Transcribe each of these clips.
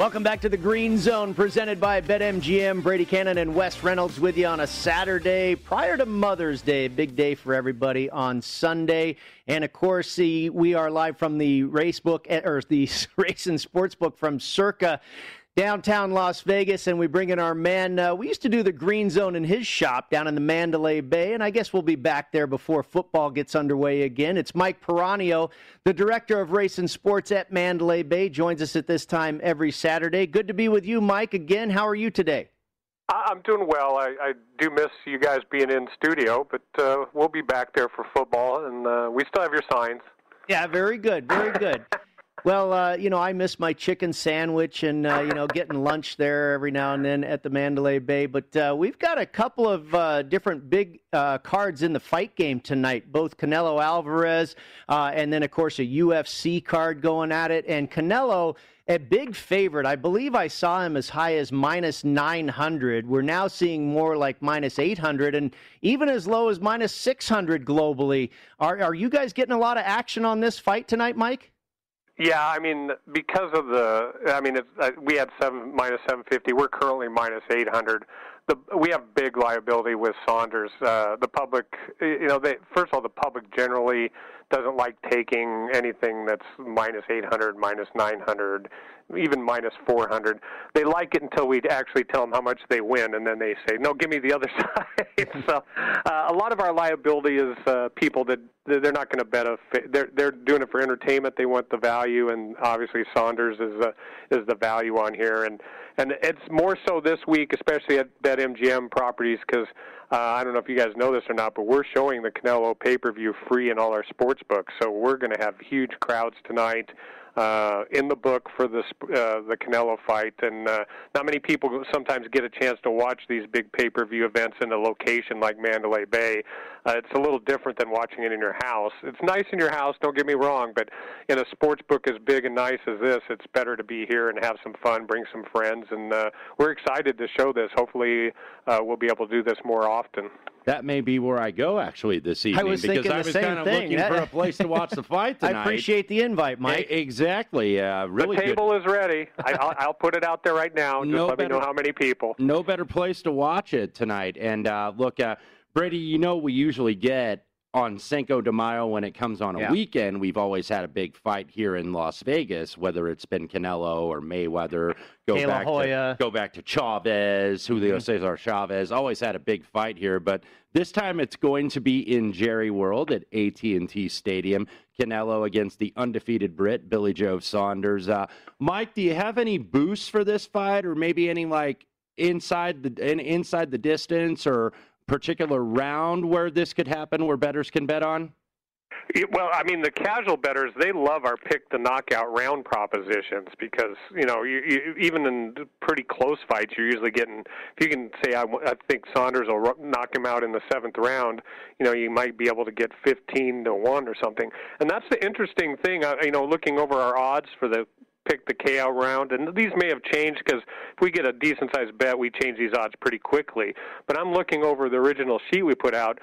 Welcome back to the Green Zone, presented by BetMGM. Brady Cannon and Wes Reynolds with you on a Saturday prior to Mother's Day. Big day for everybody on Sunday. And of course, we are live from the race book, eh, or the race and sports book from Circa downtown Las Vegas, and we bring in our man. Uh, we used to do the Green Zone in his shop down in the Mandalay Bay, and I guess we'll be back there before football gets underway again. It's Mike Piranio, the director of race and sports at Mandalay Bay, joins us at this time every Saturday. Good to be with you, Mike. Again, how are you today? I'm doing well. I, I do miss you guys being in studio, but uh, we'll be back there for football, and uh, we still have your signs. Yeah, very good, very good. Well, uh, you know, I miss my chicken sandwich and uh, you know getting lunch there every now and then at the Mandalay Bay. But uh, we've got a couple of uh, different big uh, cards in the fight game tonight. Both Canelo Alvarez uh, and then of course a UFC card going at it. And Canelo, a big favorite. I believe I saw him as high as minus 900. We're now seeing more like minus 800 and even as low as minus 600 globally. Are are you guys getting a lot of action on this fight tonight, Mike? Yeah, I mean, because of the, I mean, it's, uh, we had seven minus seven fifty. We're currently minus eight hundred. The we have big liability with Saunders. Uh, the public, you know, they first of all, the public generally doesn't like taking anything that's minus 800, minus 900, even minus 400. They like it until we actually tell them how much they win, and then they say, "No, give me the other side." so, uh, a lot of our liability is uh, people that they're not going to bet a. They're they're doing it for entertainment. They want the value, and obviously Saunders is uh, is the value on here, and and it's more so this week, especially at BetMGM properties, because uh, I don't know if you guys know this or not, but we're showing the Canelo pay per view free in all our sports books, so we're going to have huge crowds tonight uh, in the book for the uh, the Canelo fight, and uh, not many people sometimes get a chance to watch these big pay-per-view events in a location like Mandalay Bay. Uh, it's a little different than watching it in your house. It's nice in your house, don't get me wrong, but in a sports book as big and nice as this, it's better to be here and have some fun, bring some friends, and uh, we're excited to show this. Hopefully, uh, we'll be able to do this more often. That may be where I go actually this evening I was because I was kind of thing. looking for a place to watch the fight tonight. I appreciate the invite, Mike. A- exactly. Uh, really the table good. is ready. I, will put it out there right now. Just no let better, me know how many people. No better place to watch it tonight. And uh, look, uh, Brady, you know we usually get on Cinco de Mayo when it comes on a yeah. weekend, we've always had a big fight here in Las Vegas, whether it's been Canelo or Mayweather. Go Kayla back Hoya. to go back to Chavez, Julio Mhm. Cesar Chavez. Always had a big fight here, but this time it's going to be in Jerry World at AT&T Stadium. Canelo against the undefeated Brit Billy Joe Saunders. Uh, Mike, do you have any boosts for this fight, or maybe any like inside the inside the distance or particular round where this could happen where bettors can bet on? Well, I mean, the casual bettors they love our pick the knockout round propositions because you know you, you, even in pretty close fights, you're usually getting. If you can say I, I think Saunders will knock him out in the seventh round, you know you might be able to get 15 to one or something. And that's the interesting thing. You know, looking over our odds for the pick the KO round, and these may have changed because if we get a decent sized bet, we change these odds pretty quickly. But I'm looking over the original sheet we put out.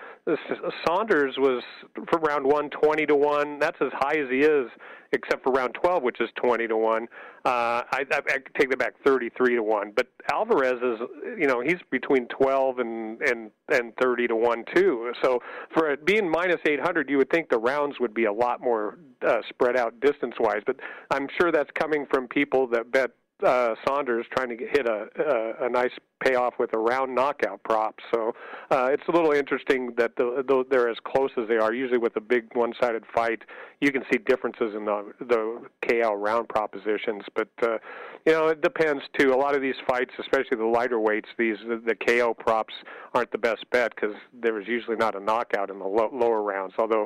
Saunders was for round one twenty to one. That's as high as he is, except for round 12, which is 20 to one. Uh, I, I, I take that back, 33 to one. But Alvarez is, you know, he's between 12 and and and 30 to one too. So for it being minus 800, you would think the rounds would be a lot more uh, spread out distance wise. But I'm sure that's coming from people that bet uh, Saunders trying to get, hit a, a a nice payoff with a round knockout prop. So uh, it's a little interesting that the, the, they're as close as they are. Usually with a big one-sided fight, you can see differences in the the KO round propositions. But uh, you know it depends too. A lot of these fights, especially the lighter weights, these the KO props aren't the best bet because there is usually not a knockout in the lo- lower rounds. Although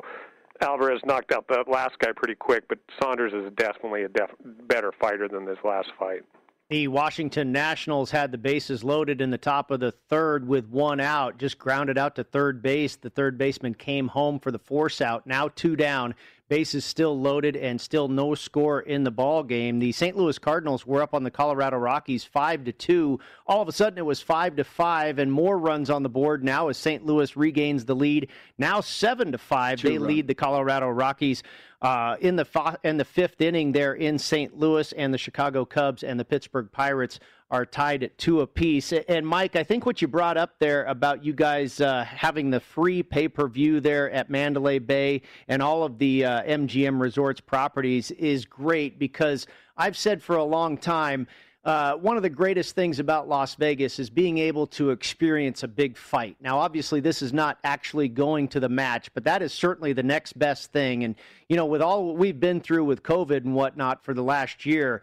Alvarez knocked out the last guy pretty quick, but Saunders is definitely a def- better fighter than this last fight. The Washington Nationals had the bases loaded in the top of the third with one out, just grounded out to third base. The third baseman came home for the force out. Now two down. Bases still loaded and still no score in the ball game. The St. Louis Cardinals were up on the Colorado Rockies five to two. All of a sudden, it was five to five, and more runs on the board now as St. Louis regains the lead. Now seven to five, Two they run. lead the Colorado Rockies. Uh, in the in the fifth inning, there in St. Louis, and the Chicago Cubs and the Pittsburgh Pirates are tied at two apiece. And Mike, I think what you brought up there about you guys uh, having the free pay per view there at Mandalay Bay and all of the uh, MGM Resorts properties is great because I've said for a long time. Uh, one of the greatest things about Las Vegas is being able to experience a big fight. Now, obviously, this is not actually going to the match, but that is certainly the next best thing. And, you know, with all we've been through with COVID and whatnot for the last year,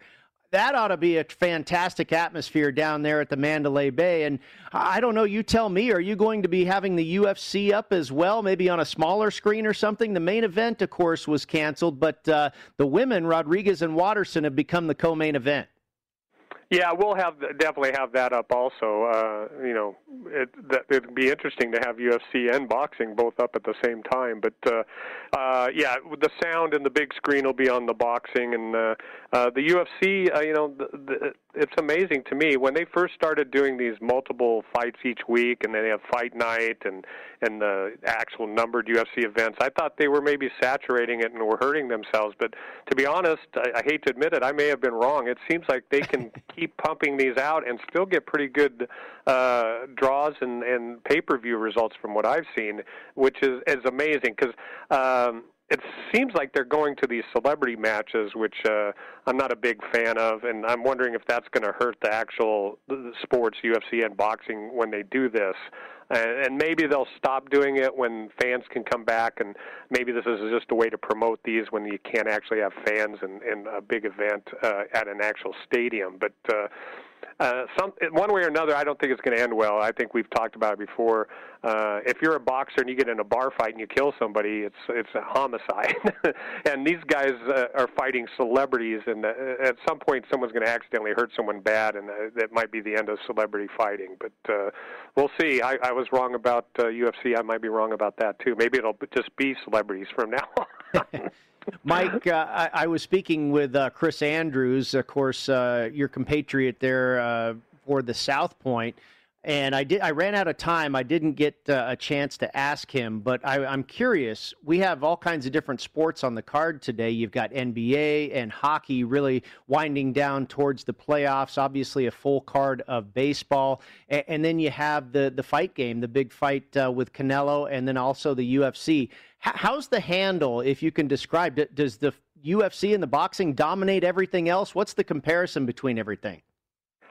that ought to be a fantastic atmosphere down there at the Mandalay Bay. And I don't know, you tell me, are you going to be having the UFC up as well, maybe on a smaller screen or something? The main event, of course, was canceled, but uh, the women, Rodriguez and Waterson, have become the co main event. Yeah, we'll have definitely have that up also. Uh, you know, it that, it'd be interesting to have UFC and boxing both up at the same time. But uh, uh, yeah, the sound and the big screen will be on the boxing and uh, uh, the UFC. Uh, you know, the, the, it's amazing to me when they first started doing these multiple fights each week, and then they have fight night and and the actual numbered UFC events. I thought they were maybe saturating it and were hurting themselves. But to be honest, I, I hate to admit it, I may have been wrong. It seems like they can keep pumping these out and still get pretty good uh, draws and and pay per view results from what I've seen, which is is amazing because. Um, it seems like they're going to these celebrity matches, which uh, I'm not a big fan of, and I'm wondering if that's going to hurt the actual the sports, UFC and boxing, when they do this. And, and maybe they'll stop doing it when fans can come back, and maybe this is just a way to promote these when you can't actually have fans in, in a big event uh, at an actual stadium. But uh, uh, some one way or another, I don't think it's going to end well. I think we've talked about it before. Uh, if you're a boxer and you get in a bar fight and you kill somebody, it's it's a homicide. and these guys uh, are fighting celebrities, and uh, at some point, someone's going to accidentally hurt someone bad, and uh, that might be the end of celebrity fighting. But uh, we'll see. I, I was wrong about uh, UFC. I might be wrong about that too. Maybe it'll just be celebrities from now on. Mike, uh, I, I, was speaking with uh, Chris Andrews, of course, uh, your compatriot there uh, for the South Point, and I did. I ran out of time. I didn't get uh, a chance to ask him, but I, I'm curious. We have all kinds of different sports on the card today. You've got NBA and hockey really winding down towards the playoffs. Obviously, a full card of baseball, and, and then you have the the fight game, the big fight with Canelo, and then also the UFC how's the handle, if you can describe it? Does the UFC and the boxing dominate everything else? What's the comparison between everything?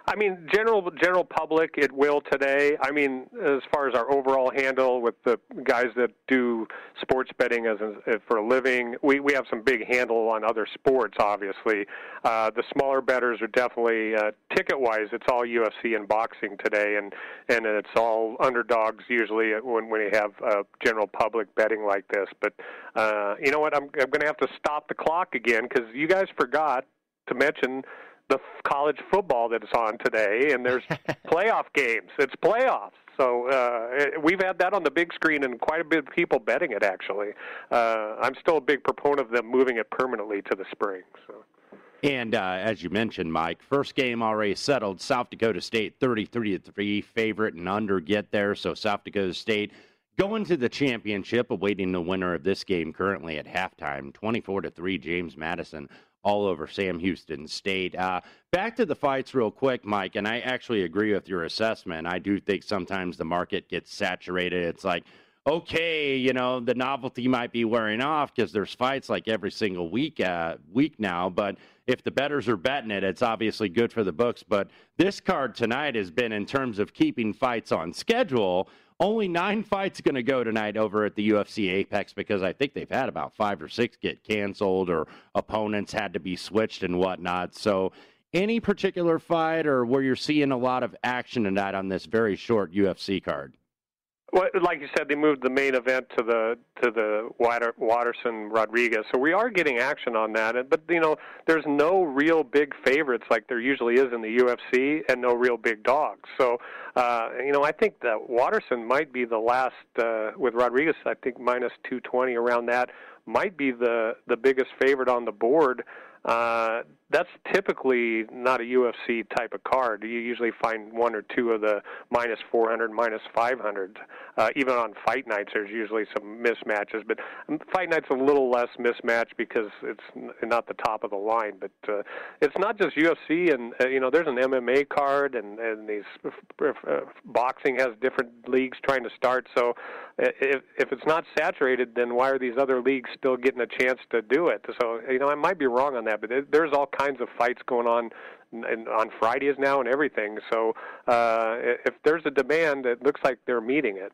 I mean, general general public, it will today. I mean, as far as our overall handle with the guys that do sports betting as a, for a living, we we have some big handle on other sports. Obviously, uh, the smaller betters are definitely uh, ticket wise. It's all UFC and boxing today, and and it's all underdogs usually when when you have uh, general public betting like this. But uh, you know what? I'm I'm going to have to stop the clock again because you guys forgot to mention the college football that's on today, and there's playoff games. It's playoffs. So uh, we've had that on the big screen, and quite a bit of people betting it. Actually, uh, I'm still a big proponent of them moving it permanently to the spring. So. And uh, as you mentioned, Mike, first game already settled. South Dakota State 33 to three favorite and under get there. So South Dakota State going to the championship, awaiting the winner of this game currently at halftime, 24 to three. James Madison all over Sam Houston State. Uh, back to the fights, real quick, Mike, and I actually agree with your assessment. I do think sometimes the market gets saturated. It's like, okay, you know, the novelty might be wearing off because there's fights like every single week uh, week now. But if the betters are betting it, it's obviously good for the books. But this card tonight has been in terms of keeping fights on schedule only nine fights going to go tonight over at the UFC Apex because I think they've had about five or six get canceled or opponents had to be switched and whatnot. So, any particular fight or where you're seeing a lot of action tonight on this very short UFC card? Well, like you said, they moved the main event to the to the Water, Waterson Rodriguez, so we are getting action on that. But you know, there's no real big favorites like there usually is in the UFC, and no real big dogs. So, uh, you know, I think that Waterson might be the last uh, with Rodriguez. I think minus 220 around that might be the the biggest favorite on the board. Uh, that's typically not a UFC type of card. You usually find one or two of the minus 400, minus 500. Uh, even on fight nights, there's usually some mismatches, but fight night's a little less mismatch because it's not the top of the line. But uh, it's not just UFC, and uh, you know, there's an MMA card, and and these uh, boxing has different leagues trying to start. So if if it's not saturated, then why are these other leagues still getting a chance to do it? So you know, I might be wrong on that, but there's all kinds of fights going on and on Fridays now and everything. So uh, if there's a demand, it looks like they're meeting it.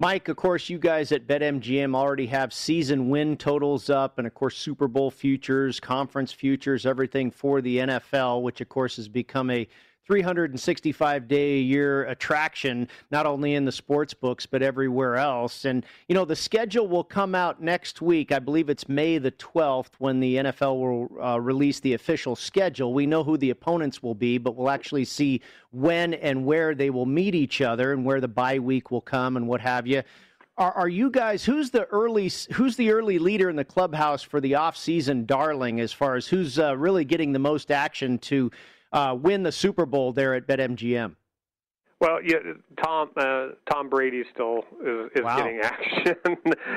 Mike, of course, you guys at BetMGM already have season win totals up, and of course, Super Bowl futures, conference futures, everything for the NFL, which of course has become a 365 day a year attraction, not only in the sports books, but everywhere else. And, you know, the schedule will come out next week. I believe it's May the 12th when the NFL will uh, release the official schedule. We know who the opponents will be, but we'll actually see when and where they will meet each other and where the bye week will come and what have you. Are, are you guys who's the early who's the early leader in the clubhouse for the off-season darling as far as who's uh, really getting the most action to uh, win the Super Bowl there at BetMGM? Well, yeah, Tom uh, Tom Brady still is, is wow. getting action.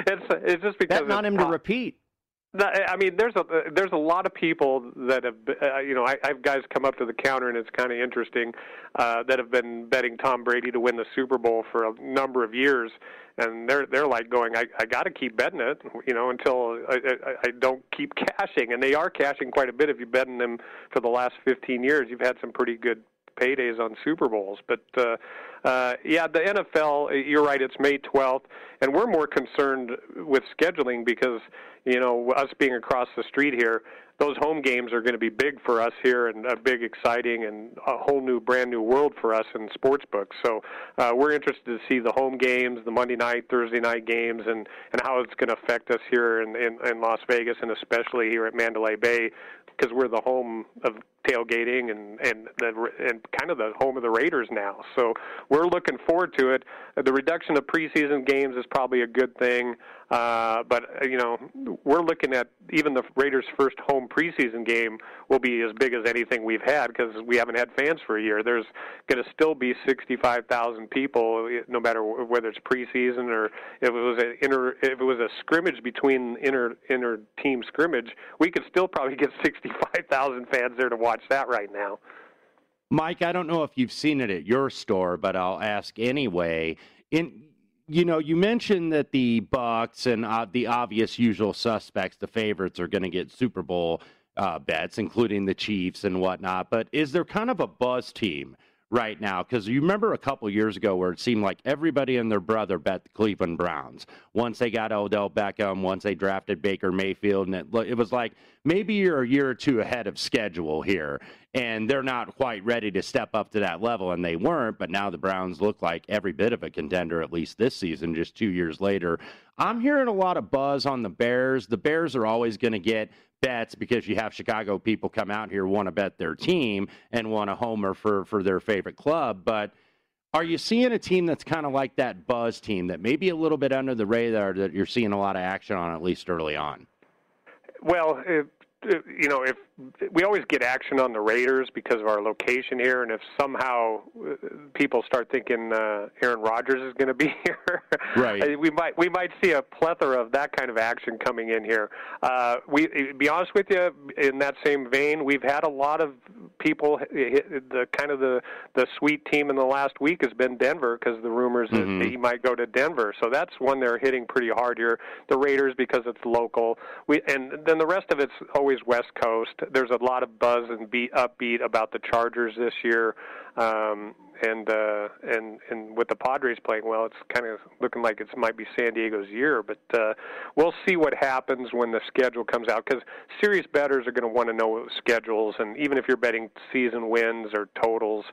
it's it's just because that's not him to repeat. I mean, there's a there's a lot of people that have, uh, you know, I, I have guys come up to the counter and it's kind of interesting uh, that have been betting Tom Brady to win the Super Bowl for a number of years, and they're they're like going, I I got to keep betting it, you know, until I, I I don't keep cashing, and they are cashing quite a bit. If you've betting them for the last 15 years, you've had some pretty good paydays on Super Bowls, but. uh uh, yeah, the NFL. You're right. It's May 12th, and we're more concerned with scheduling because you know us being across the street here, those home games are going to be big for us here and a big, exciting, and a whole new, brand new world for us in sports books. So uh, we're interested to see the home games, the Monday night, Thursday night games, and and how it's going to affect us here in, in in Las Vegas and especially here at Mandalay Bay because we're the home of tailgating and and the and kind of the home of the Raiders now. So we're looking forward to it. The reduction of preseason games is probably a good thing. Uh, but uh, you know, we're looking at even the Raiders' first home preseason game will be as big as anything we've had because we haven't had fans for a year. There's going to still be 65,000 people, no matter whether it's preseason or if it was an inter, if it was a scrimmage between inter inter team scrimmage, we could still probably get 65,000 fans there to watch that right now. Mike, I don't know if you've seen it at your store, but I'll ask anyway. In you know, you mentioned that the Bucks and uh, the obvious usual suspects, the favorites, are going to get Super Bowl uh, bets, including the Chiefs and whatnot. But is there kind of a buzz team right now? Because you remember a couple years ago where it seemed like everybody and their brother bet the Cleveland Browns. Once they got Odell Beckham, once they drafted Baker Mayfield, and it, it was like maybe you're a year or two ahead of schedule here and they're not quite ready to step up to that level, and they weren't. But now the Browns look like every bit of a contender, at least this season, just two years later. I'm hearing a lot of buzz on the Bears. The Bears are always going to get bets because you have Chicago people come out here want to bet their team and want a homer for for their favorite club, but. Are you seeing a team that's kind of like that buzz team that maybe a little bit under the radar that you're seeing a lot of action on at least early on? Well, it, you know, if we always get action on the Raiders because of our location here, and if somehow uh, people start thinking uh, Aaron Rodgers is going to be here, right? we might we might see a plethora of that kind of action coming in here. Uh, we, be honest with you, in that same vein, we've had a lot of people. The kind of the the sweet team in the last week has been Denver because the rumors mm-hmm. that he might go to Denver. So that's one they're hitting pretty hard here. The Raiders because it's local. We and then the rest of it's always West Coast there's a lot of buzz and beat upbeat about the Chargers this year, um, and uh, and and with the Padres playing well, it's kind of looking like it might be San Diego's year. But uh, we'll see what happens when the schedule comes out because serious bettors are going to want to know schedules, and even if you're betting season wins or totals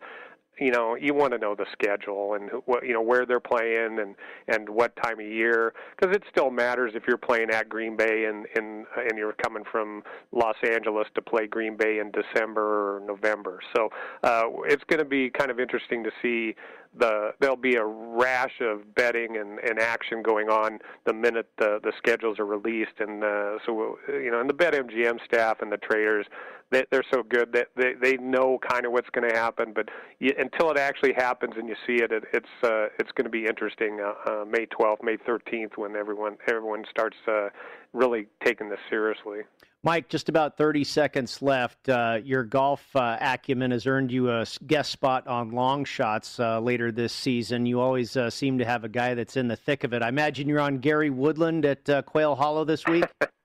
you know you want to know the schedule and what you know where they're playing and and what time of year because it still matters if you're playing at Green Bay and and and you're coming from Los Angeles to play Green Bay in December or November. So uh, it's going to be kind of interesting to see the there'll be a rash of betting and, and action going on the minute the the schedules are released and uh, so you know and the BetMGM staff and the traders they, they're so good that they they know kind of what's going to happen but you, until it actually happens and you see it, it it's uh, it's going to be interesting uh, uh, May 12th May 13th when everyone everyone starts uh, really taking this seriously. Mike, just about 30 seconds left. Uh, your golf uh, acumen has earned you a guest spot on Long Shots uh, later this season. You always uh, seem to have a guy that's in the thick of it. I imagine you're on Gary Woodland at uh, Quail Hollow this week.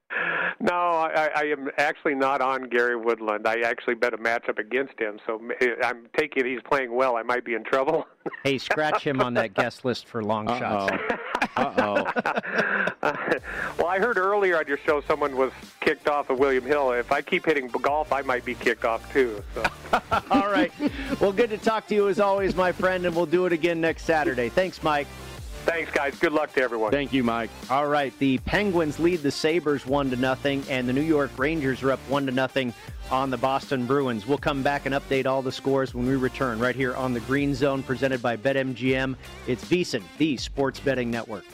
No, I, I am actually not on Gary Woodland. I actually bet a matchup against him, so I'm taking he's playing well. I might be in trouble. hey, scratch him on that guest list for long Uh-oh. shots. Uh oh. well, I heard earlier on your show someone was kicked off of William Hill. If I keep hitting golf, I might be kicked off too. So. All right. Well, good to talk to you as always, my friend, and we'll do it again next Saturday. Thanks, Mike. Thanks, guys. Good luck to everyone. Thank you, Mike. All right, the Penguins lead the Sabres one to nothing, and the New York Rangers are up one to nothing on the Boston Bruins. We'll come back and update all the scores when we return right here on the Green Zone, presented by BetMGM. It's VSiN, the Sports Betting Network.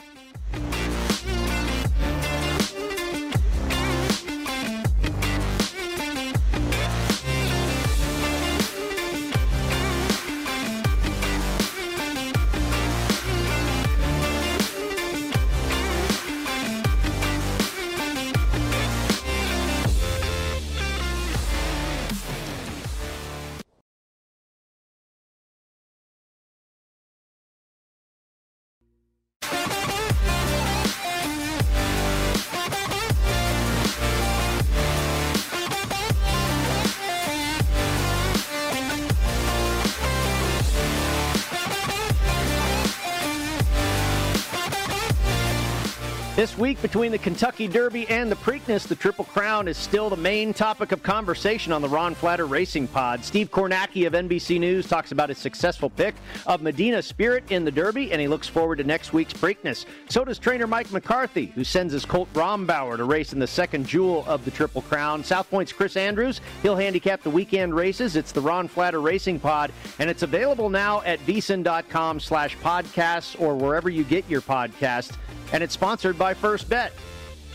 This week, between the Kentucky Derby and the Preakness, the Triple Crown is still the main topic of conversation on the Ron Flatter Racing Pod. Steve Kornacki of NBC News talks about his successful pick of Medina Spirit in the Derby, and he looks forward to next week's Preakness. So does trainer Mike McCarthy, who sends his Colt Rombauer to race in the second jewel of the Triple Crown. South Point's Chris Andrews, he'll handicap the weekend races. It's the Ron Flatter Racing Pod, and it's available now at vsin.com slash podcasts or wherever you get your podcasts and it's sponsored by First Bet.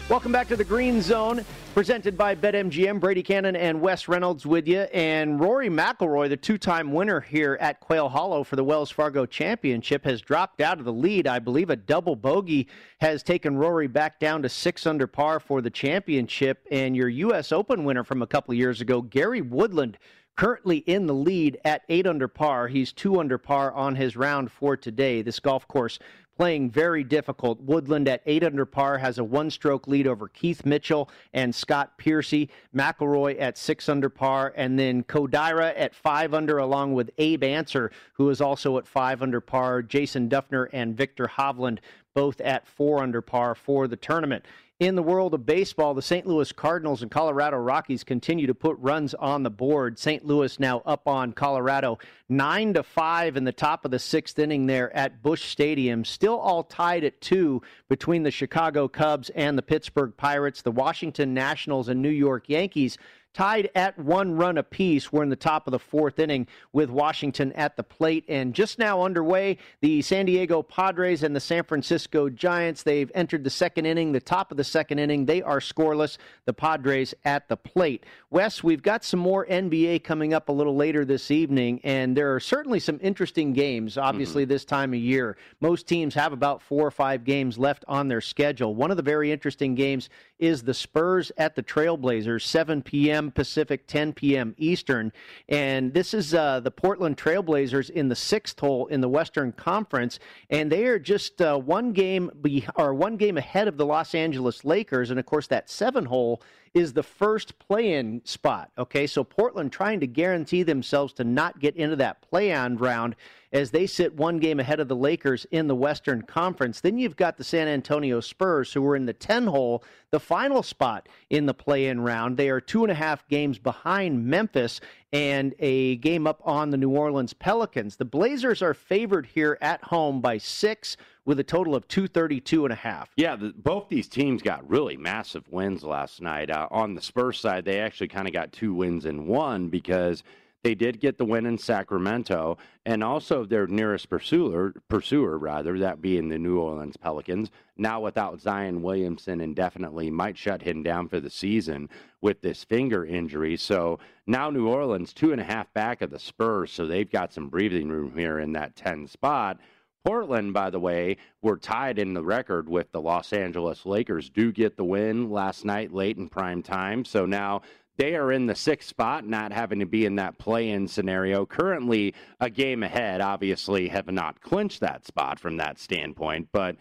Welcome back to the Green Zone, presented by BetMGM. Brady Cannon and Wes Reynolds with you, and Rory McIlroy, the two-time winner here at Quail Hollow for the Wells Fargo Championship, has dropped out of the lead. I believe a double bogey has taken Rory back down to six under par for the championship. And your U.S. Open winner from a couple years ago, Gary Woodland currently in the lead at eight under par. He's two under par on his round for today. This golf course playing very difficult. Woodland at eight under par has a one stroke lead over Keith Mitchell and Scott Piercy. McIlroy at six under par, and then Kodaira at five under, along with Abe Ancer, who is also at five under par. Jason Dufner and Viktor Hovland both at four under par for the tournament. In the world of baseball, the St. Louis Cardinals and Colorado Rockies continue to put runs on the board. St. Louis now up on Colorado, nine to five in the top of the sixth inning there at Busch Stadium. Still all tied at two between the Chicago Cubs and the Pittsburgh Pirates. The Washington Nationals and New York Yankees tied at one run apiece. We're in the top of the fourth inning with Washington at the plate. And just now underway, the San Diego Padres and the San Francisco Giants. They've entered the second inning, the top of the second inning. They are scoreless. The Padres at the plate. Wes, we've got some more NBA coming up a little later this evening, and there are certainly some interesting games, obviously, mm-hmm. this time of year. Most teams have about four or five games left on their schedule. One of the very interesting games is the Spurs at the Trailblazers, 7 p.m. Pacific, 10 p.m. Eastern. And this is uh, the Portland Trailblazers in the sixth hole in the Western Conference, and they are just uh, one game be- or one game ahead of the Los Angeles Lakers. And of course, that seven hole is the first play-in spot. Okay, so Portland trying to guarantee themselves to not get into that play-on round as they sit one game ahead of the Lakers in the Western Conference. Then you've got the San Antonio Spurs, who are in the 10 hole, the final spot in the play in round. They are two and a half games behind Memphis and a game up on the New Orleans Pelicans. The Blazers are favored here at home by six with a total of 232 and a half. Yeah, the, both these teams got really massive wins last night. Uh, on the Spurs side, they actually kind of got two wins in one because – they did get the win in Sacramento, and also their nearest pursuer, pursuer rather, that being the New Orleans Pelicans, now without Zion Williamson indefinitely, might shut him down for the season with this finger injury. So now New Orleans two and a half back of the Spurs, so they've got some breathing room here in that 10 spot. Portland, by the way, were tied in the record with the Los Angeles Lakers. Do get the win last night late in prime time. So now they are in the sixth spot, not having to be in that play in scenario. Currently, a game ahead, obviously, have not clinched that spot from that standpoint. But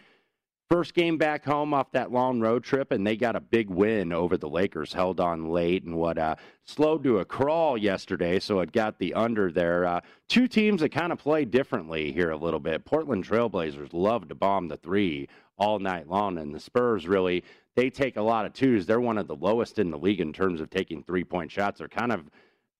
first game back home off that long road trip, and they got a big win over the Lakers, held on late and what uh, slowed to a crawl yesterday, so it got the under there. Uh, two teams that kind of play differently here a little bit. Portland Trailblazers love to bomb the three all night long, and the Spurs really they take a lot of twos. They're one of the lowest in the league in terms of taking three point shots. They're kind of,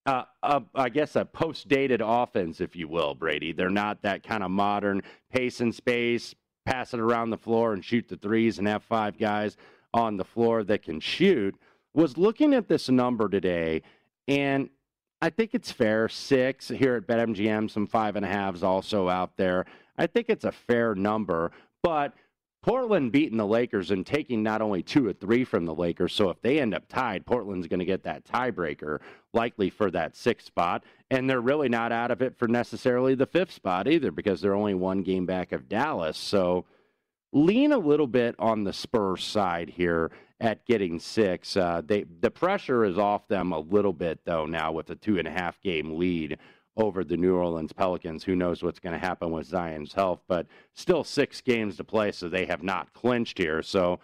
uh, guess, a post dated offense, if you will, Brady. They're not that kind of modern pace and space, pass it around the floor and shoot the threes and have five guys on the floor that can shoot. Was looking at this number today, and I think it's fair. Six here at BetMGM, some five and a halves also out there. I think it's a fair number, but Portland beating the Lakers and taking not only two or three from the Lakers. So if they end up tied, Portland's going to get that tiebreaker, likely for that sixth spot. And they're really not out of it for necessarily the fifth spot either, because they're only one game back of Dallas. So lean a little bit on the Spurs side here at getting six. Uh, they the pressure is off them a little bit though now with a two and a half game lead over the New Orleans Pelicans. Who knows what's going to happen with Zion's health, but still six games to play, so they have not clinched here. So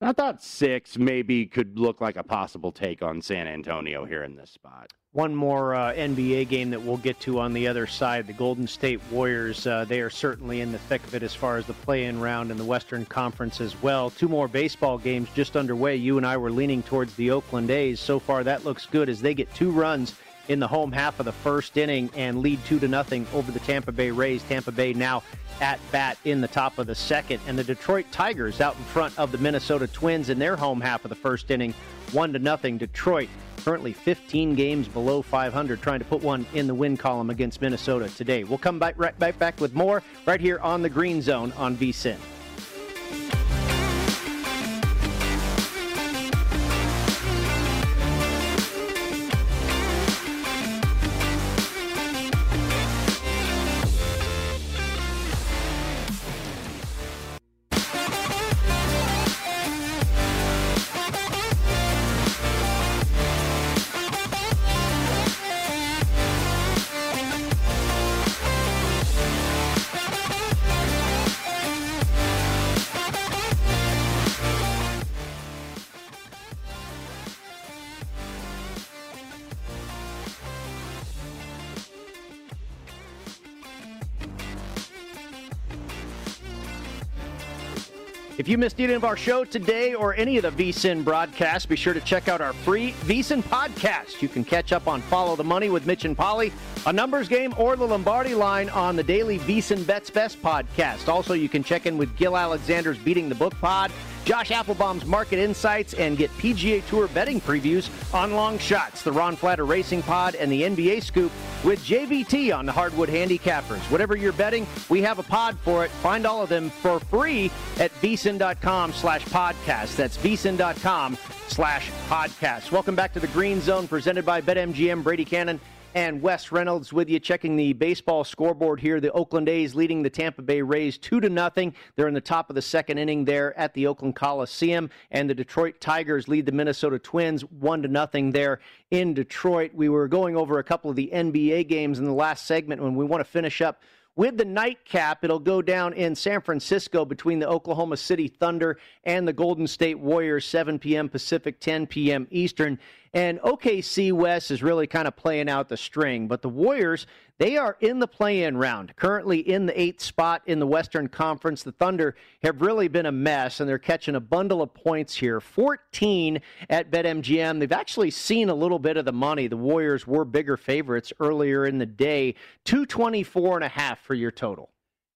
I thought six maybe could look like a possible take on San Antonio here in this spot. One more uh, NBA game that we'll get to on the other side. The Golden State Warriors, uh, they are certainly in the thick of it as far as the play in round in the Western Conference as well. Two more baseball games just underway. You and I were leaning towards the Oakland A's. So far, that looks good as they get two runs in the home half of the first inning and lead two to nothing over the Tampa Bay Rays. Tampa Bay now at bat in the top of the second, and the Detroit Tigers out in front of the Minnesota Twins in their home half of the first inning, one to nothing. Detroit currently 15 games below 500, trying to put one in the win column against Minnesota today. We'll come back right, back with more right here on the Green Zone on VSIN. If you missed any of our show today or any of the VSIN broadcasts, be sure to check out our free VSIN podcast. You can catch up on Follow the Money with Mitch and Pauly, a numbers game, or the Lombardi line on the daily VSIN Bets Best podcast. Also, you can check in with Gill Alexander's Beating the Book pod Josh Appelbaum's market insights, and get PGA Tour betting previews on long shots, the Ron Flatter Racing Pod, and the NBA Scoop with JVT on the Hardwood Handicappers. Whatever you're betting, we have a pod for it. Find all of them for free at vsin.com slash podcast. That's vsin.com slash podcast. Welcome back to the Green Zone presented by BetMGM. Brady Cannon and Wes Reynolds with you checking the baseball scoreboard here. The Oakland A's leading the Tampa Bay Rays 2 to nothing. They're in the top of the second inning there at the Oakland Coliseum and the Detroit Tigers lead the Minnesota Twins 1 to nothing there in Detroit. We were going over a couple of the NBA games in the last segment when we want to finish up With the nightcap, it'll go down in San Francisco between the Oklahoma City Thunder and the Golden State Warriors, 7 p.m. Pacific, 10 p.m. Eastern. And OKC West is really kind of playing out the string, but the Warriors, they are in the play in round, currently in the eighth spot in the Western Conference. The Thunder have really been a mess, and they're catching a bundle of points here 14 at BetMGM. They've actually seen a little bit of the money. The Warriors were bigger favorites earlier in the day, 224 and a half for your total.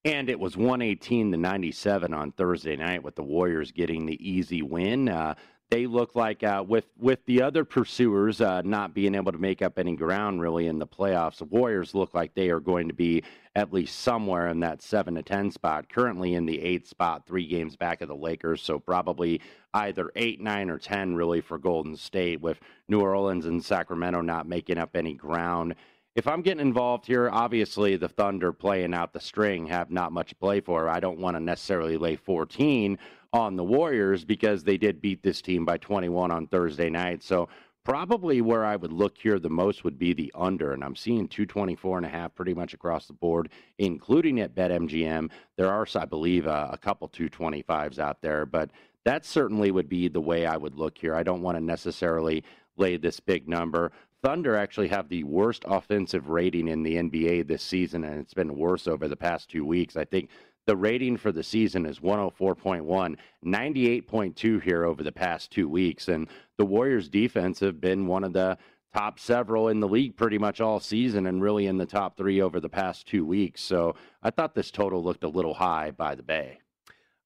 And it was 118 to 97 on Thursday night with the Warriors getting the easy win. Uh, they look like uh, with with the other pursuers uh, not being able to make up any ground really in the playoffs. The Warriors look like they are going to be at least somewhere in that seven to ten spot. Currently in the eighth spot, three games back of the Lakers. So probably either eight, nine, or ten really for Golden State, with New Orleans and Sacramento not making up any ground. If I'm getting involved here, obviously the Thunder playing out the string have not much play for. I don't want to necessarily lay 14 on the Warriors because they did beat this team by 21 on Thursday night. So probably where I would look here the most would be the under, and I'm seeing 224 and a half pretty much across the board, including at BetMGM. There are, I believe, uh, a couple 225s out there, but that certainly would be the way I would look here. I don't want to necessarily lay this big number. Thunder actually have the worst offensive rating in the NBA this season, and it's been worse over the past two weeks. I think the rating for the season is 104.1, 98.2 here over the past two weeks. And the Warriors' defense have been one of the top several in the league pretty much all season and really in the top three over the past two weeks. So I thought this total looked a little high by the Bay.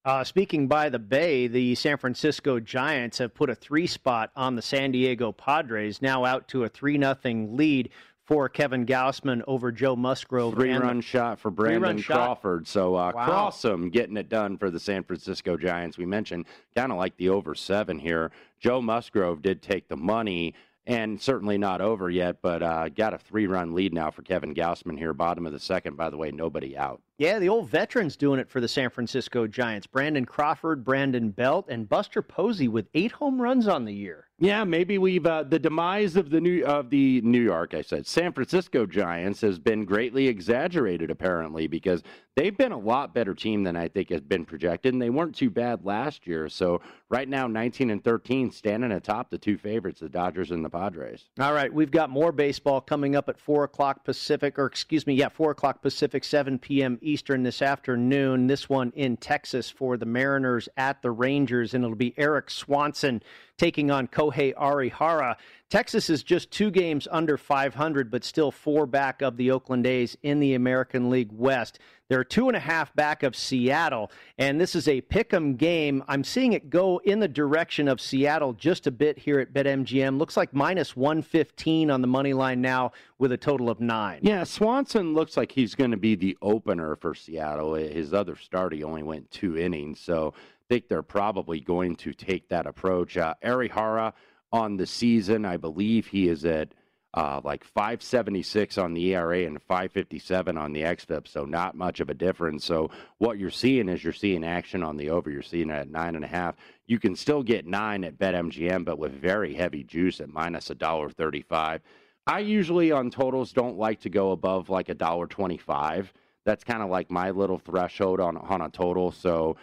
Uh, speaking by the Bay, the San Francisco Giants have put a three spot on the San Diego Padres, now out to a 3 0 lead for Kevin Gausman over Joe Musgrove. Three run the, shot for Brandon Crawford. Shot. So uh, wow. Crossum getting it done for the San Francisco Giants. We mentioned kind of like the over seven here. Joe Musgrove did take the money and certainly not over yet, but uh, got a three run lead now for Kevin Gausman here, bottom of the second. By the way, nobody out. Yeah, the old veterans doing it for the San Francisco Giants. Brandon Crawford, Brandon Belt, and Buster Posey with eight home runs on the year. Yeah, maybe we've uh, the demise of the new of the New York, I said, San Francisco Giants has been greatly exaggerated apparently because they've been a lot better team than I think has been projected, and they weren't too bad last year. So right now, 19 and 13, standing atop the two favorites, the Dodgers and the Padres. All right, we've got more baseball coming up at four o'clock Pacific, or excuse me, yeah, four o'clock Pacific, 7 p.m. Eastern this afternoon. This one in Texas for the Mariners at the Rangers, and it'll be Erik Swanson taking on Kohei Arihara. Texas is just two games under 500, but still four back of the Oakland A's in the American League West. They're two and a half back of Seattle, and this is a pick 'em game. I'm seeing it go in the direction of Seattle just a bit here at BetMGM. Looks like minus 115 on the money line now with a total of nine. Yeah, Swanson looks like he's going to be the opener for Seattle. His other start, he only went two innings, so I think they're probably going to take that approach. Uh, Arihara on the season, I believe he is at uh, like 576 on the ERA and 557 on the XFIP, so not much of a difference. So what you're seeing is you're seeing action on the over. You're seeing it at nine and a half. You can still get nine at BetMGM, but with very heavy juice at minus a dollar thirty-five. I usually on totals don't like to go above like a dollar twenty-five. That's kind of like my little threshold on on a total. So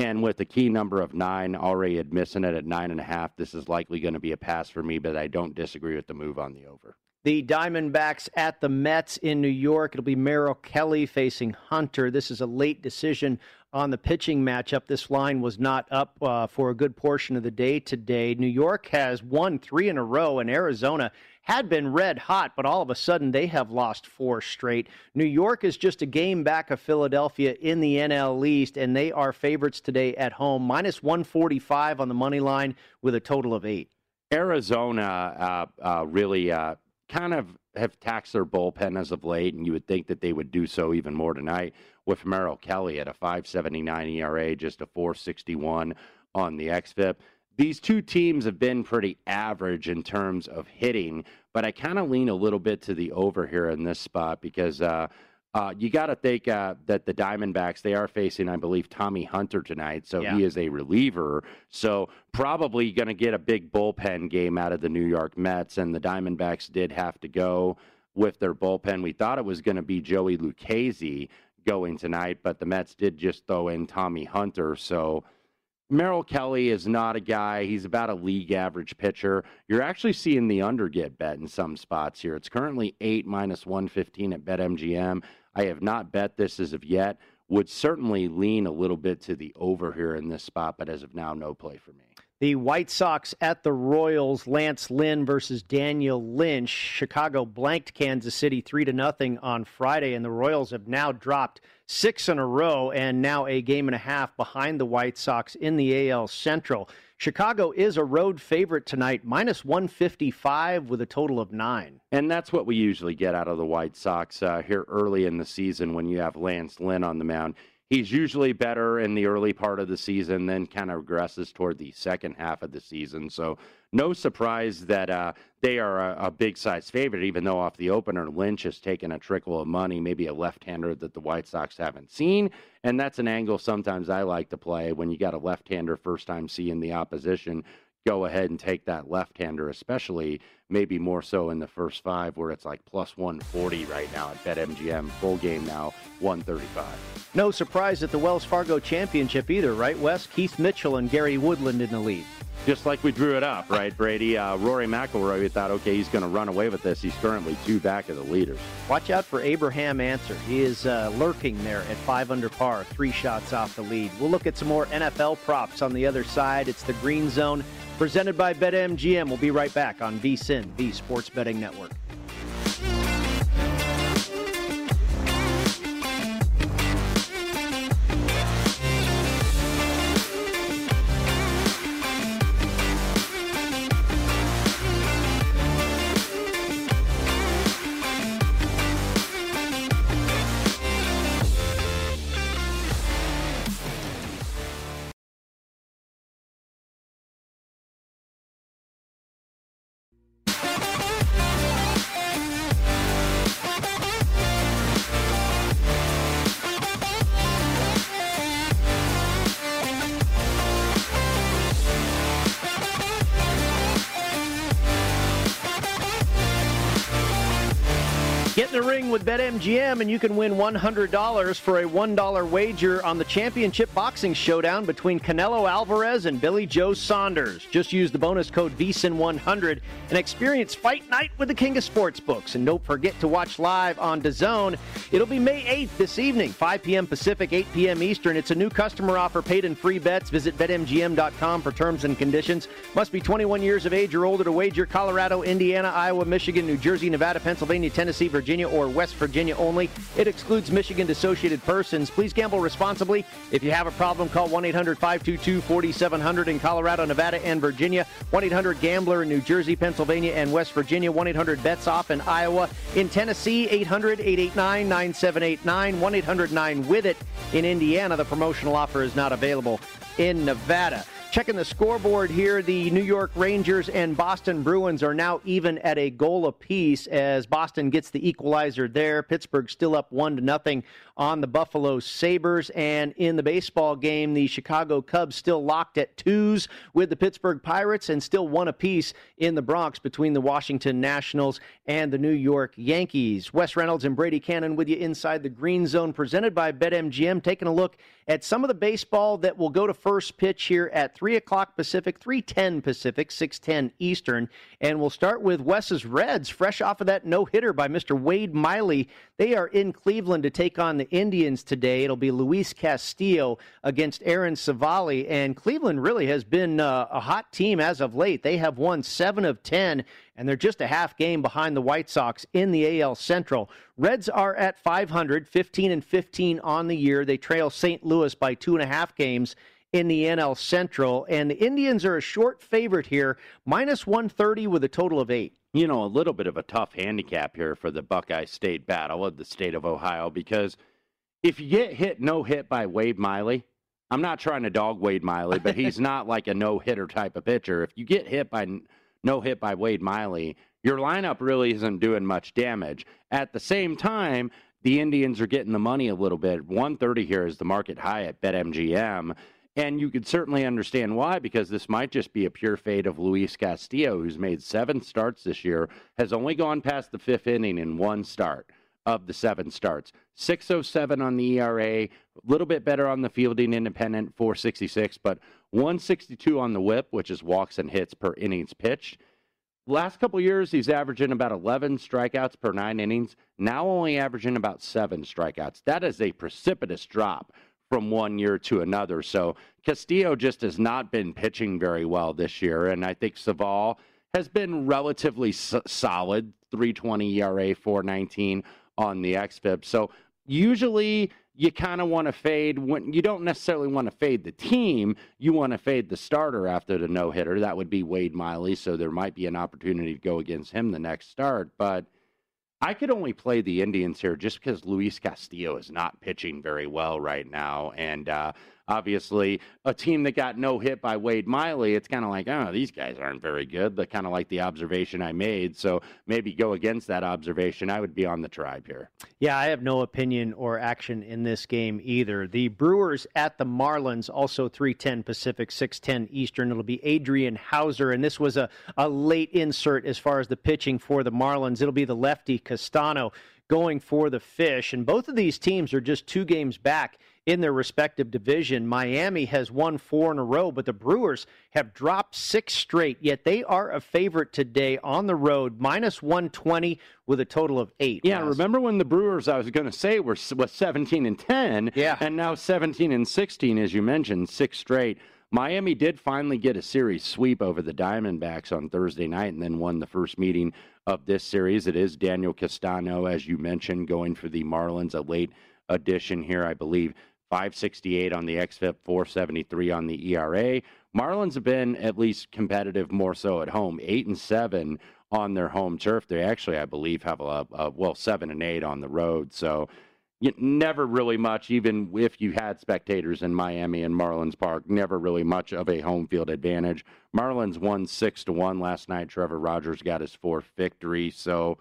and with the key number of nine already missing it at nine and a half, this is likely going to be a pass for me, but I don't disagree with the move on the over. The Diamondbacks at the Mets in New York. It'll be Merrill Kelly facing Hunter. This is a late decision on the pitching matchup. This line was not up uh, for a good portion of the day today. New York has won three in a row, and Arizona had been red hot, but all of a sudden they have lost four straight. New York is just a game back of Philadelphia in the NL East, and they are favorites today at home, minus 145 on the money line with a total of eight. Arizona uh, uh, really uh, kind of have taxed their bullpen as of late, and you would think that they would do so even more tonight with Merrill Kelly at a 5.79 ERA, just a 4.61 on the xFIP these two teams have been pretty average in terms of hitting, but I kind of lean a little bit to the over here in this spot because uh, uh, you got to think uh, that the Diamondbacks they are facing, I believe, Tommy Hunter tonight, so yeah. he is a reliever. So probably going to get a big bullpen game out of the New York Mets, and the Diamondbacks did have to go with their bullpen. We thought it was going to be Joey Lucchesi going tonight, but the Mets did just throw in Tommy Hunter. So Merrill Kelly is not a guy. He's about a league average pitcher. You're actually seeing the under get bet in some spots here. It's currently 8 minus 115 at BetMGM. I have not bet this as of yet. Would certainly lean a little bit to the over here in this spot, but as of now, no play for me. The White Sox at the Royals, Lance Lynn versus Daniel Lynch. Chicago blanked Kansas City 3 to nothing on Friday and the Royals have now dropped 6 in a row and now a game and a half behind the White Sox in the AL Central. Chicago is a road favorite tonight, minus 155 with a total of 9. And that's what we usually get out of the White Sox uh, here early in the season when you have Lance Lynn on the mound he's usually better in the early part of the season, then kind of regresses toward the second half of the season. So no surprise that uh, they are a, a, big size favorite, even though off the opener, Lynch has taken a trickle of money, maybe a left hander that the White Sox haven't seen. And that's an angle sometimes I like to play when you got a left hander first time seeing the opposition go ahead and take that left hander, especially maybe more so in the first five where it's like plus 140 right now at BetMGM. Full game now, 135. No surprise at the Wells Fargo Championship either, right, Wes? Keith Mitchell and Gary Woodland in the lead. Just like we drew it up, right, Brady? Uh, Rory McIlroy, we thought, okay, he's going to run away with this. He's currently two back of the leaders. Watch out for Abraham Ancer. He is uh, lurking there at five under par, three shots off the lead. We'll look at some more NFL props on the other side. It's the Green Zone presented by BetMGM. We'll be right back on VSIN, the Sports Betting Network. With BetMGM, and you can win $100 for a $1 wager on the championship boxing showdown between Canelo Alvarez and Billy Joe Saunders. Just use the bonus code VSIN100 and experience Fight Night with the King of Sportsbooks. And don't forget to watch live on DAZN. It'll be May 8th this evening, 5 p.m. Pacific, 8 p.m. Eastern. It's a new customer offer, paid in free bets. Visit BetMGM.com for terms and conditions. Must be 21 years of age or older to wager. Colorado, Indiana, Iowa, Michigan, New Jersey, Nevada, Pennsylvania, Tennessee, Virginia, or West Virginia only. It excludes Michigan dissociated persons. Please gamble responsibly. If you have a problem, call 1 800 522 4700 in Colorado, Nevada, and Virginia. 1 800 Gambler in New Jersey, Pennsylvania, and West Virginia. 1 800 Bets Off in Iowa. In Tennessee, 800 889 9789. 1 800 9 with it. In Indiana, the promotional offer is not available. In Nevada, Checking the scoreboard here, the New York Rangers and Boston Bruins are now even at a goal apiece as Boston gets the equalizer there. Pittsburgh still up one to nothing on the Buffalo Sabres. And in the baseball game, the Chicago Cubs still locked at twos with the Pittsburgh Pirates and still one apiece in the Bronx between the Washington Nationals and the New York Yankees. Wes Reynolds and Brady Cannon with you inside the Green Zone presented by BetMGM. Taking a look at some of the baseball that will go to first pitch here at 3 o'clock Pacific, 310 Pacific, 610 Eastern. And we'll start with Wes's Reds, fresh off of that no hitter by Mr. Wade Miley. They are in Cleveland to take on the Indians today. It'll be Luis Castillo against Aaron Civale. And Cleveland really has been uh, a hot team as of late. They have won seven of 10 and they're just a half game behind the White Sox in the AL Central. Reds are at 500, 15 and 15 on the year. They trail St. Louis by two and a half games in the NL Central. And the Indians are a short favorite here, minus 130 with a total of eight. You know, a little bit of a tough handicap here for the Buckeye State battle of the state of Ohio because if you get hit no hit by Wade Miley, I'm not trying to dog Wade Miley, but he's not like a no hitter type of pitcher. If you get hit by no hit by Wade Miley, your lineup really isn't doing much damage. At the same time, the Indians are getting the money a little bit. 130 here is the market high at BetMGM. And you could certainly understand why, because this might just be a pure fate of Luis Castillo, who's made seven starts this year, has only gone past the fifth inning in one start. of the seven starts. 607 on the ERA, a little bit better on the fielding independent, 466, but 162 on the whip, which is walks and hits per innings pitched. Last couple years, he's averaging about 11 strikeouts per nine innings. Now only averaging about seven strikeouts. That is a precipitous drop from one year to another. So Castillo just has not been pitching very well this year, and I think Civale has been relatively solid. 320 ERA, 419 on the XFIP. So usually you kind of want to fade when you don't necessarily want to fade the team. You want to fade the starter after the no hitter. That would be Wade Miley. So there might be an opportunity to go against him the next start. But I could only play the Indians here just because Luis Castillo is not pitching very well right now. And uh, obviously, a team that got no hit by Wade Miley, it's kind of like, oh, these guys aren't very good. The kind of like the observation I made. So maybe go against that observation. I would be on the tribe here. Yeah, I have no opinion or action in this game either. The Brewers at the Marlins, also 310 Pacific, 610 Eastern. It'll be Adrian Houser. and this was a, a late insert as far as the pitching for the Marlins. It'll be the lefty Castano going for the fish. And both of these teams are just two games back in their respective division. Miami has won four in a row, but the Brewers have dropped six straight, yet they are a favorite today on the road, minus 120 with a total of eight. Yeah, remember when the Brewers, I was going to say, were was 17 and 10, yeah. and now 17 and 16, as you mentioned, six straight. Miami did finally get a series sweep over the Diamondbacks on Thursday night and then won the first meeting of this series. It is Daniel Castano, as you mentioned, going for the Marlins, a late addition here, I believe. 568 on the XFIP, 473 on the ERA. Marlins have been at least competitive more so at home, 8 and 7 on their home turf. They actually, I believe, have a, a well, 7 and 8 on the road. So never really much, even if you had spectators in Miami and Marlins Park, never really much of a home field advantage. Marlins won 6 to 1 last night. Trevor Rogers got his fourth victory. So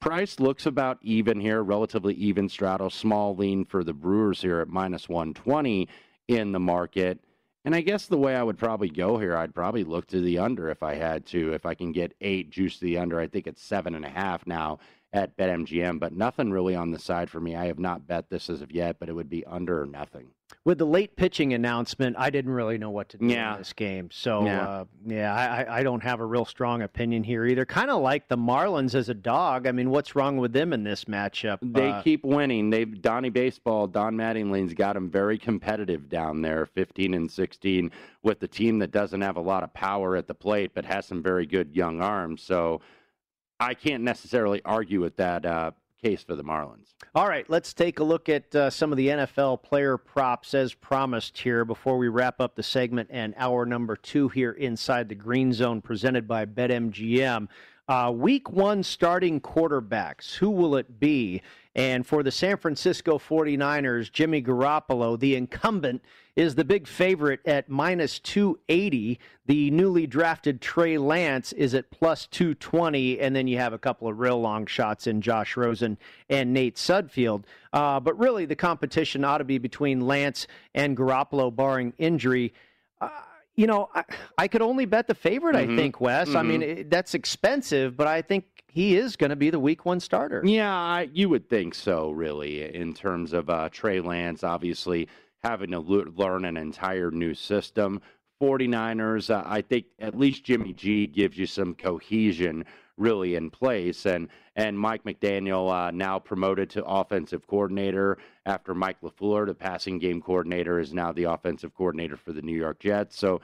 price looks about even here, relatively even straddle, small lean for the Brewers here at minus 120 in the market. And I guess the way I would probably go here, I'd probably look to the under if I had to. If I can get eight juice to the under, I think it's seven and a half now at BetMGM, but nothing really on the side for me. I have not bet this as of yet, but it would be under or nothing. With the late pitching announcement, I didn't really know what to do yeah. in this game. So, yeah, uh, yeah I, I, don't have a real strong opinion here either. Kind of like the Marlins as a dog. I mean, what's wrong with them in this matchup? They uh, keep winning. They've Donnie Baseball, Don Mattingly's got them very competitive down there, 15 and 16, with the team that doesn't have a lot of power at the plate, but has some very good young arms. So, I can't necessarily argue with that uh, case for the Marlins. All right, let's take a look at uh, some of the NFL player props as promised here before we wrap up the segment and hour number two here inside the Green Zone presented by BetMGM. Uh, week one starting quarterbacks, who will it be? And for the San Francisco 49ers, Jimmy Garoppolo, the incumbent, is the big favorite at minus 280. The newly drafted Trey Lance is at plus 220. And then you have a couple of real long shots in Josh Rosen and Nate Sudfeld. Uh, but really, the competition ought to be between Lance and Garoppolo, barring injury. Uh, you know, I, I, could only bet the favorite, mm-hmm. I think, Wes. Mm-hmm. I mean, it, that's expensive, but I think he is going to be the week one starter. Yeah, I, you would think so, really, in terms of uh, Trey Lance, obviously having to learn an entire new system. 49ers, uh, I think at least Jimmy G gives you some cohesion really in place. And and Mike McDaniel uh, now promoted to offensive coordinator after Mike LaFleur, the passing game coordinator, is now the offensive coordinator for the New York Jets. So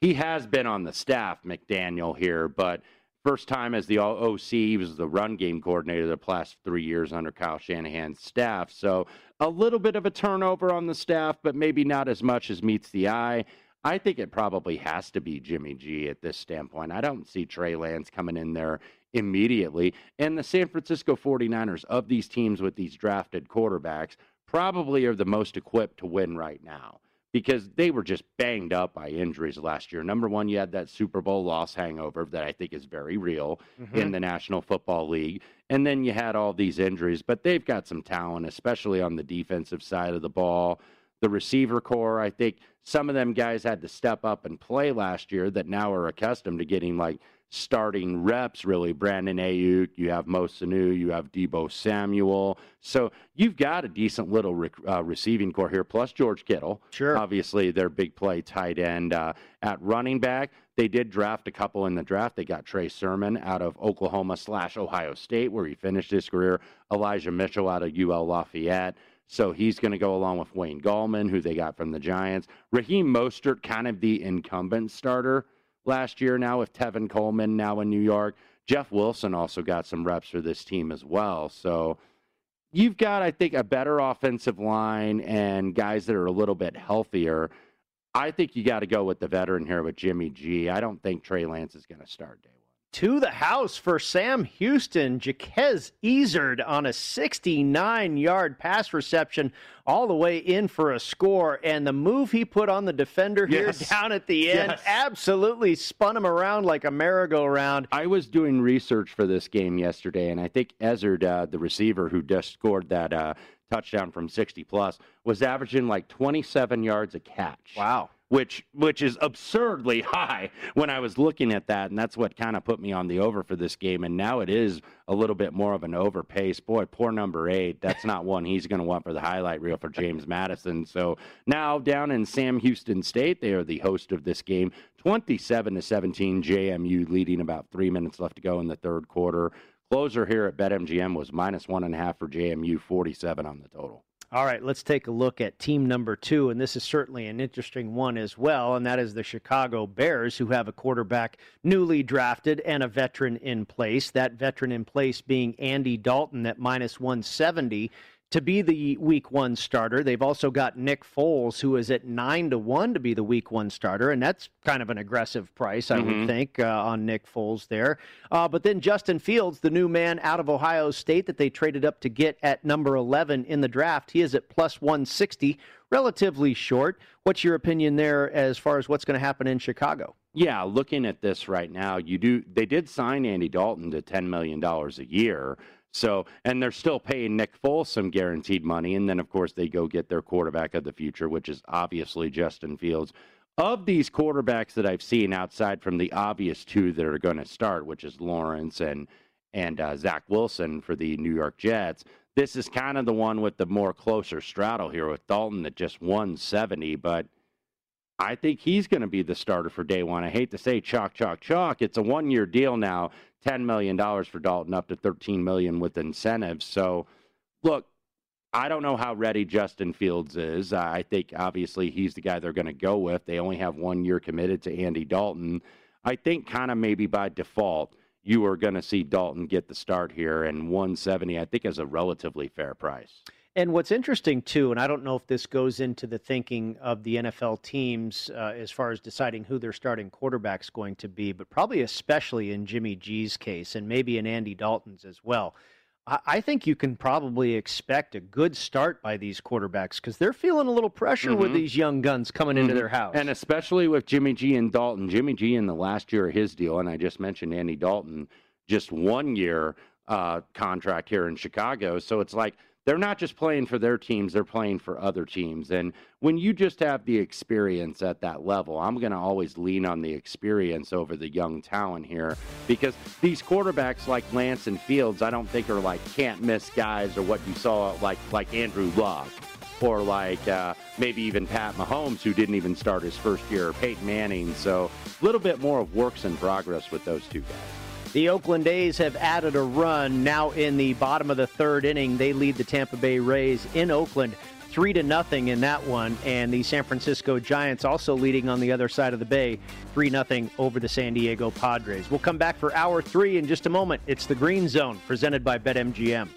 he has been on the staff, McDaniel here, but First time as the OC, he was the run game coordinator the last three years under Kyle Shanahan's staff. So a little bit of a turnover on the staff, but maybe not as much as meets the eye. I think it probably has to be Jimmy G at this standpoint. I don't see Trey Lance coming in there immediately. And the San Francisco 49ers, of these teams with these drafted quarterbacks, probably are the most equipped to win right now because they were just banged up by injuries last year. Number one, you had that Super Bowl loss hangover that I think is very real mm-hmm. in the National Football League. And then you had all these injuries, but they've got some talent, especially on the defensive side of the ball. The receiver corps, I think some of them guys had to step up and play last year that now are accustomed to getting like starting reps, really. Brandon Aiyuk, you have Mo Sanu, you have Deebo Samuel. So you've got a decent little rec- uh, receiving corps here, plus George Kittle. Sure. Obviously, their big play tight end. Uh, at running back, they did draft a couple in the draft. They got Trey Sermon out of Oklahoma slash Ohio State, where he finished his career. Elijah Mitchell out of UL Lafayette. So he's going to go along with Wayne Gallman, who they got from the Giants. Raheem Mostert, kind of the incumbent starter last year now with Tevin Coleman now in New York. Jeff Wilson also got some reps for this team as well. So you've got, I think, a better offensive line and guys that are a little bit healthier. I think you got to go with the veteran here with Jimmy G. I don't think Trey Lance is going to start day to the house for Sam Houston. Jequez Ezzard on a 69 yard pass reception all the way in for a score. And the move he put on the defender here yes. down at the end yes. absolutely spun him around like a merry-go-round. I was doing research for this game yesterday, and I think Ezzard, uh, the receiver who just scored that uh, touchdown from 60 plus, was averaging like 27 yards a catch. Wow which which is absurdly high when I was looking at that, and that's what kind of put me on the over for this game. And now it is a little bit more of an over pace. Boy, poor number eight. That's not one he's going to want for the highlight reel for James Madison. So now down in Sam Houston State, they are the host of this game, twenty-seven to seventeen. JMU leading about three minutes left to go in the third quarter. Closer here at BetMGM was minus one and a half for JMU, forty-seven on the total. All right, let's take a look at team number two, and this is certainly an interesting one as well, and that is the Chicago Bears, who have a quarterback newly drafted and a veteran in place. That veteran in place being Andy Dalton at minus 170 to be the week one starter. They've also got Nick Foles, who is at nine to one to be the week one starter, and that's kind of an aggressive price, I mm-hmm. would think, uh, on Nick Foles there. Uh, but then Justin Fields, the new man out of Ohio State that they traded up to get at number 11 in the draft, he is at plus 160, relatively short. What's your opinion there as far as what's going to happen in Chicago? Yeah, looking at this right now, you do. They did sign Andy Dalton to ten million dollars a year. So, and they're still paying Nick Foles some guaranteed money. And then, of course, they go get their quarterback of the future, which is obviously Justin Fields. Of these quarterbacks that I've seen outside from the obvious two that are going to start, which is Lawrence and and uh, Zach Wilson for the New York Jets, this is kind of the one with the more closer straddle here with Dalton that just won 70, but I think he's going to be the starter for day one. I hate to say chalk, chalk, chalk. It's a one year deal now. $10 million for Dalton, up to 13 million with incentives. So, look, I don't know how ready Justin Fields is. I think obviously he's the guy they're going to go with. They only have one year committed to Andy Dalton. I think kind of maybe by default, you are going to see Dalton get the start here, and 170 I think is a relatively fair price. And what's interesting too, and I don't know if this goes into the thinking of the NFL teams uh, as far as deciding who their starting quarterback's going to be, but probably especially in Jimmy G's case, and maybe in Andy Dalton's as well. I, I think you can probably expect a good start by these quarterbacks because they're feeling a little pressure mm-hmm. with these young guns coming mm-hmm. into their house, and especially with Jimmy G and Dalton. Jimmy G in the last year of his deal, and I just mentioned Andy Dalton, just one year uh, contract here in Chicago, so it's like they're not just playing for their teams, they're playing for other teams. And when you just have the experience at that level, I'm going to always lean on the experience over the young talent here because these quarterbacks like Lance and Fields, I don't think are like can't miss guys or what you saw like like Andrew Luck or like uh, maybe even Pat Mahomes, who didn't even start his first year, or Peyton Manning. So a little bit more of works in progress with those two guys. The Oakland A's have added a run now in the bottom of the third inning. They lead the Tampa Bay Rays in Oakland three to nothing in that one, and the San Francisco Giants also leading on the other side of the bay, three nothing over the San Diego Padres. We'll come back for hour three in just a moment. It's the Green Zone presented by BetMGM.